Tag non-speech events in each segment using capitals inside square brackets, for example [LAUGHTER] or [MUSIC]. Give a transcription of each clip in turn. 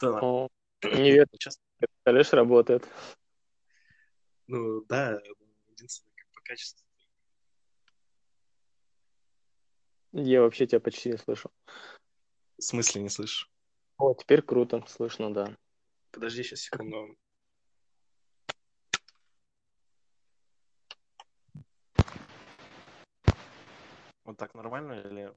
Да, О, неверно, сейчас, представляешь, работает. ну да, единственное, как по качеству. Я вообще тебя почти не слышу. В смысле не слышишь? О, теперь круто, слышно, да. Подожди сейчас секунду. Вот так нормально или...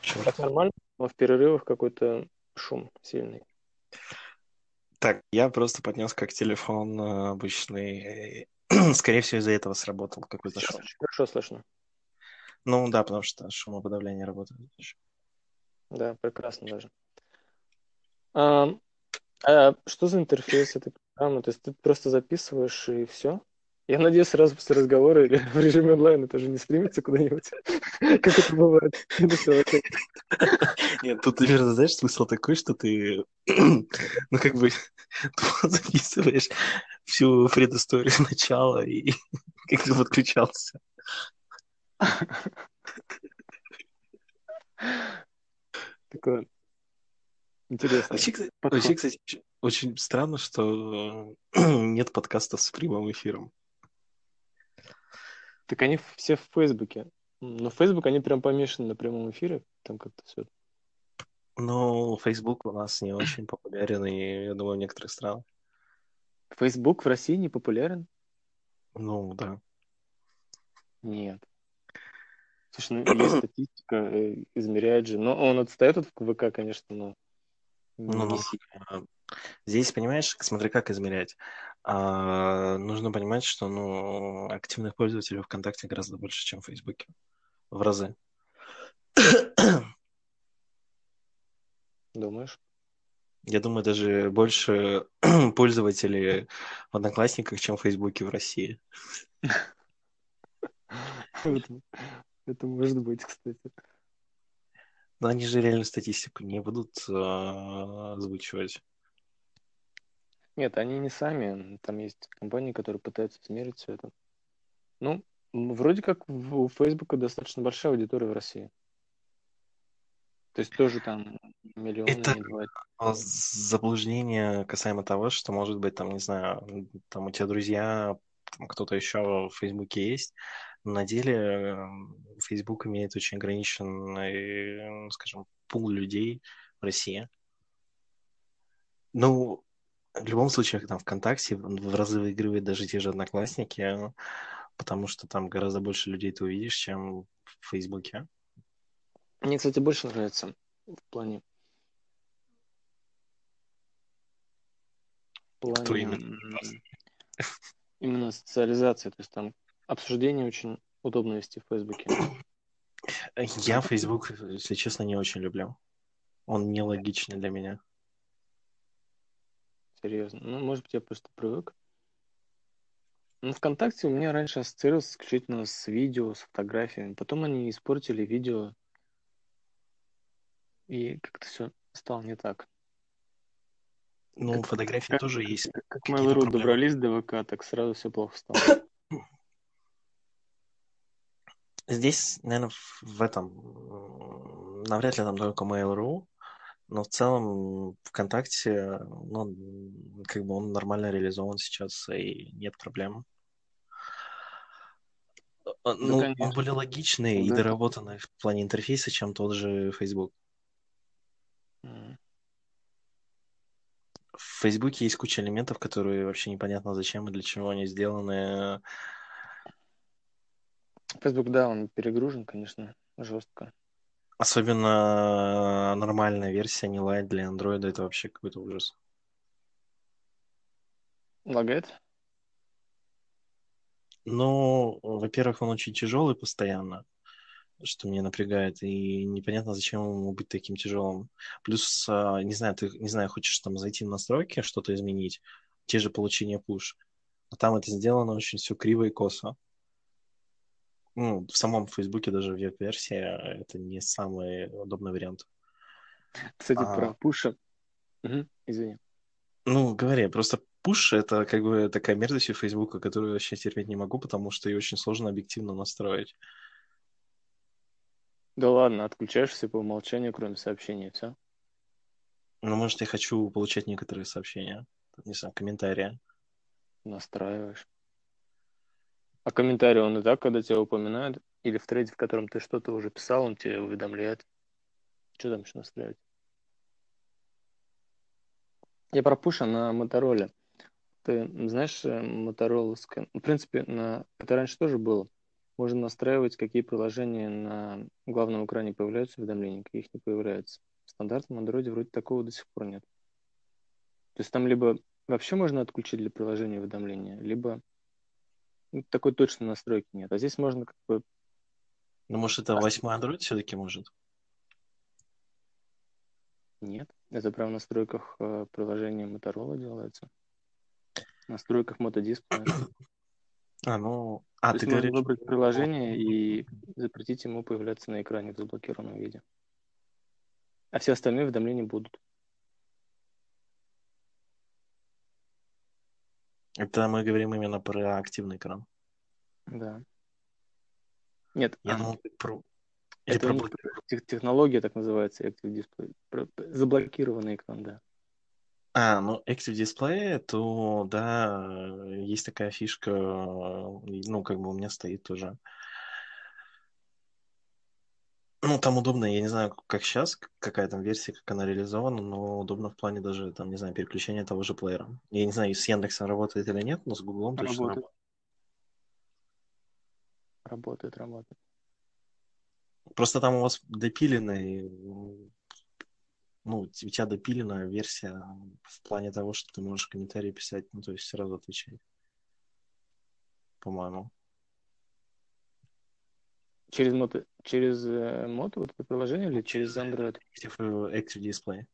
Черт. Так нормально, но в перерывах какой-то шум сильный. Так, я просто поднес как телефон э, обычный. [CLEARS THROAT] Скорее всего, из-за этого сработал какой-то шум. хорошо слышно. Ну да, потому что шумоподавление работает. Да, прекрасно даже. А, а что за интерфейс этой программы? То есть ты просто записываешь и все? Я надеюсь, сразу после разговора или [LAUGHS] в режиме онлайн это же не стримится куда-нибудь, [LAUGHS] как это бывает. [LAUGHS] Нет, тут, наверное, знаешь, смысл такой, что ты, [CLEARS THROAT] ну, как бы, записываешь всю предысторию сначала и как ты подключался. Такое интересно. Вообще, кстати, вообще, кстати, очень- очень странно, что [CLEARS THROAT] нет подкастов с прямым эфиром. Так они все в Фейсбуке. Но в Фейсбук они прям помешаны на прямом эфире. Там как-то все. Но Facebook у нас не очень популярен, и, я думаю, в некоторых странах. Фейсбук в России не популярен? Ну, да. Нет. Слушай, ну есть статистика, э, измеряет же. Но он отстает от ВК, конечно, но Ну, ну, а, Здесь, понимаешь, смотри, как измерять. А, нужно понимать, что ну, активных пользователей ВКонтакте гораздо больше, чем в Фейсбуке. В разы. Думаешь? Я думаю, даже больше [CLEARS THROAT] пользователей в Одноклассниках, чем в Фейсбуке в России. Это, может быть, кстати. Но они же реальную статистику не будут а, озвучивать. Нет, они не сами. Там есть компании, которые пытаются измерить все это. Ну, вроде как у Фейсбука достаточно большая аудитория в России. То есть тоже там миллионы Это бывает. а, заблуждение касаемо того, что, может быть, там, не знаю, там у тебя друзья, кто-то еще в Фейсбуке есть. На деле Фейсбук имеет очень ограниченный, скажем, пул людей в России. Ну, в любом случае, там ВКонтакте в разы выигрывает даже те же Одноклассники, э, потому что там гораздо больше людей ты увидишь, чем в Фейсбуке. Мне, кстати, больше нравится в плане... В Кто плане именно? м, [LAUGHS] именно социализации. То есть там обсуждение очень удобно вести в Фейсбуке. Я Facebook, если честно, не очень люблю. Он нелогичный для меня. Серьезно. Ну, может быть, я просто привык. Ну, ВКонтакте у меня раньше ассоциировался исключительно с видео, с фотографиями. Потом они испортили видео, и как-то все стало не так. Ну, Как- фотографии как- тоже есть. Как какие-то Mail.ru добрались до ВК, так сразу все плохо стало. Здесь, наверное, в этом м, навряд ли там только Mail.ru, но в целом ВКонтакте, ну, как бы он нормально реализован сейчас, и нет проблем. А, Ну, он более логичный и Да. доработанный в плане интерфейса, чем тот же Facebook. В Фейсбуке есть куча элементов, которые вообще непонятно зачем и для чего они сделаны. Facebook, да, он перегружен, конечно, жестко. Особенно нормальная версия, не лайт для Android, это вообще какой-то ужас. Лагает? Ну, во-первых, он очень тяжелый постоянно, что меня напрягает, и непонятно, зачем ему быть таким тяжелым. Плюс, а, не знаю, ты, не знаю, хочешь там зайти в настройки, что-то изменить, те же получения push, а там это сделано очень все криво и косо. Ну, в самом Фейсбуке даже веб-версия это не самый удобный вариант. Кстати, А. про пуша. Мгм, Извини. Ну, говори, просто push это как бы такая мерзость у Фейсбука, которую я вообще терпеть не могу, потому что ее очень сложно объективно настроить. Да ладно, отключаешь все по умолчанию, кроме сообщений, все. Ну, может, я хочу получать некоторые сообщения, не знаю, комментарии. Настраиваешь. А комментарий он и так, когда тебя упоминают, или в трейде, в котором ты что-то уже писал, он тебе уведомляет. Что там еще настраивать? Я про на Мотороле. Ты знаешь, Motorola, в принципе, на... это раньше тоже было. Можно настраивать, какие приложения на главном экране появляются уведомления, каких не появляются. В стандартном Android вроде такого до сих пор нет. То есть там либо вообще можно отключить для приложения уведомления, либо такой точной настройки нет. А здесь можно как бы... Ну, может, это восьмой Android все-таки может? Нет, это прямо в настройках э, приложения Motorola делается. В настройках мотодисплея. А, ну... А, То ты можно говоришь... выбрать приложение и запретить ему появляться на экране в заблокированном виде. А все остальные уведомления будут. Это мы говорим именно про активный экран. Да. Нет, Я а, думал, ты про... Или это про них технология так называется, Active Display. Заблокированный экран, да. А, ну, Active Display, то, да, есть такая фишка, ну, как бы у меня стоит тоже. Ну, там удобно, я не знаю, как сейчас, какая там версия, как она реализована, но удобно в плане даже, там, не знаю, переключения того же плеера. Я не знаю, с Яндексом работает или нет, но с Гуглом точно Работает. работает. Работает. Просто там у вас допиленный, м, ну, у тебя допиленная версия в плане того, что ты можешь комментарии писать, ну, то есть сразу отвечать. По-моему. Через мото, через э, мото вот это приложение или через Android? Active, э, Active Display.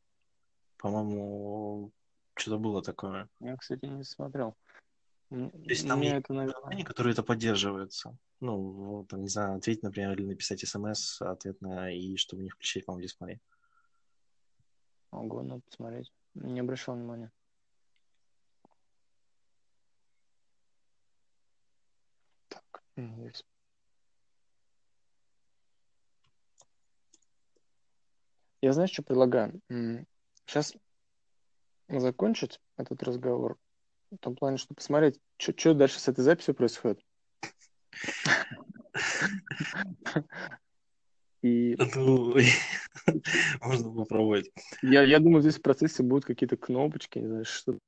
По-моему, что-то было такое. Я, кстати, не смотрел. То есть там есть это, наверное, которые это поддерживаются. Ну, там, не знаю, ответить, например, или написать смс ответно, и чтобы не включить вам дисплей. ого, надо посмотреть. Не обращал внимания. Так, м, Я знаешь, что предлагаю? Сейчас закончить этот разговор. В том плане, что посмотреть, что дальше с этой записью происходит. [LAUGHS] И Ну, [LAUGHS] можно попробовать. я, я думаю, здесь в процессе будут какие-то кнопочки, не знаю, что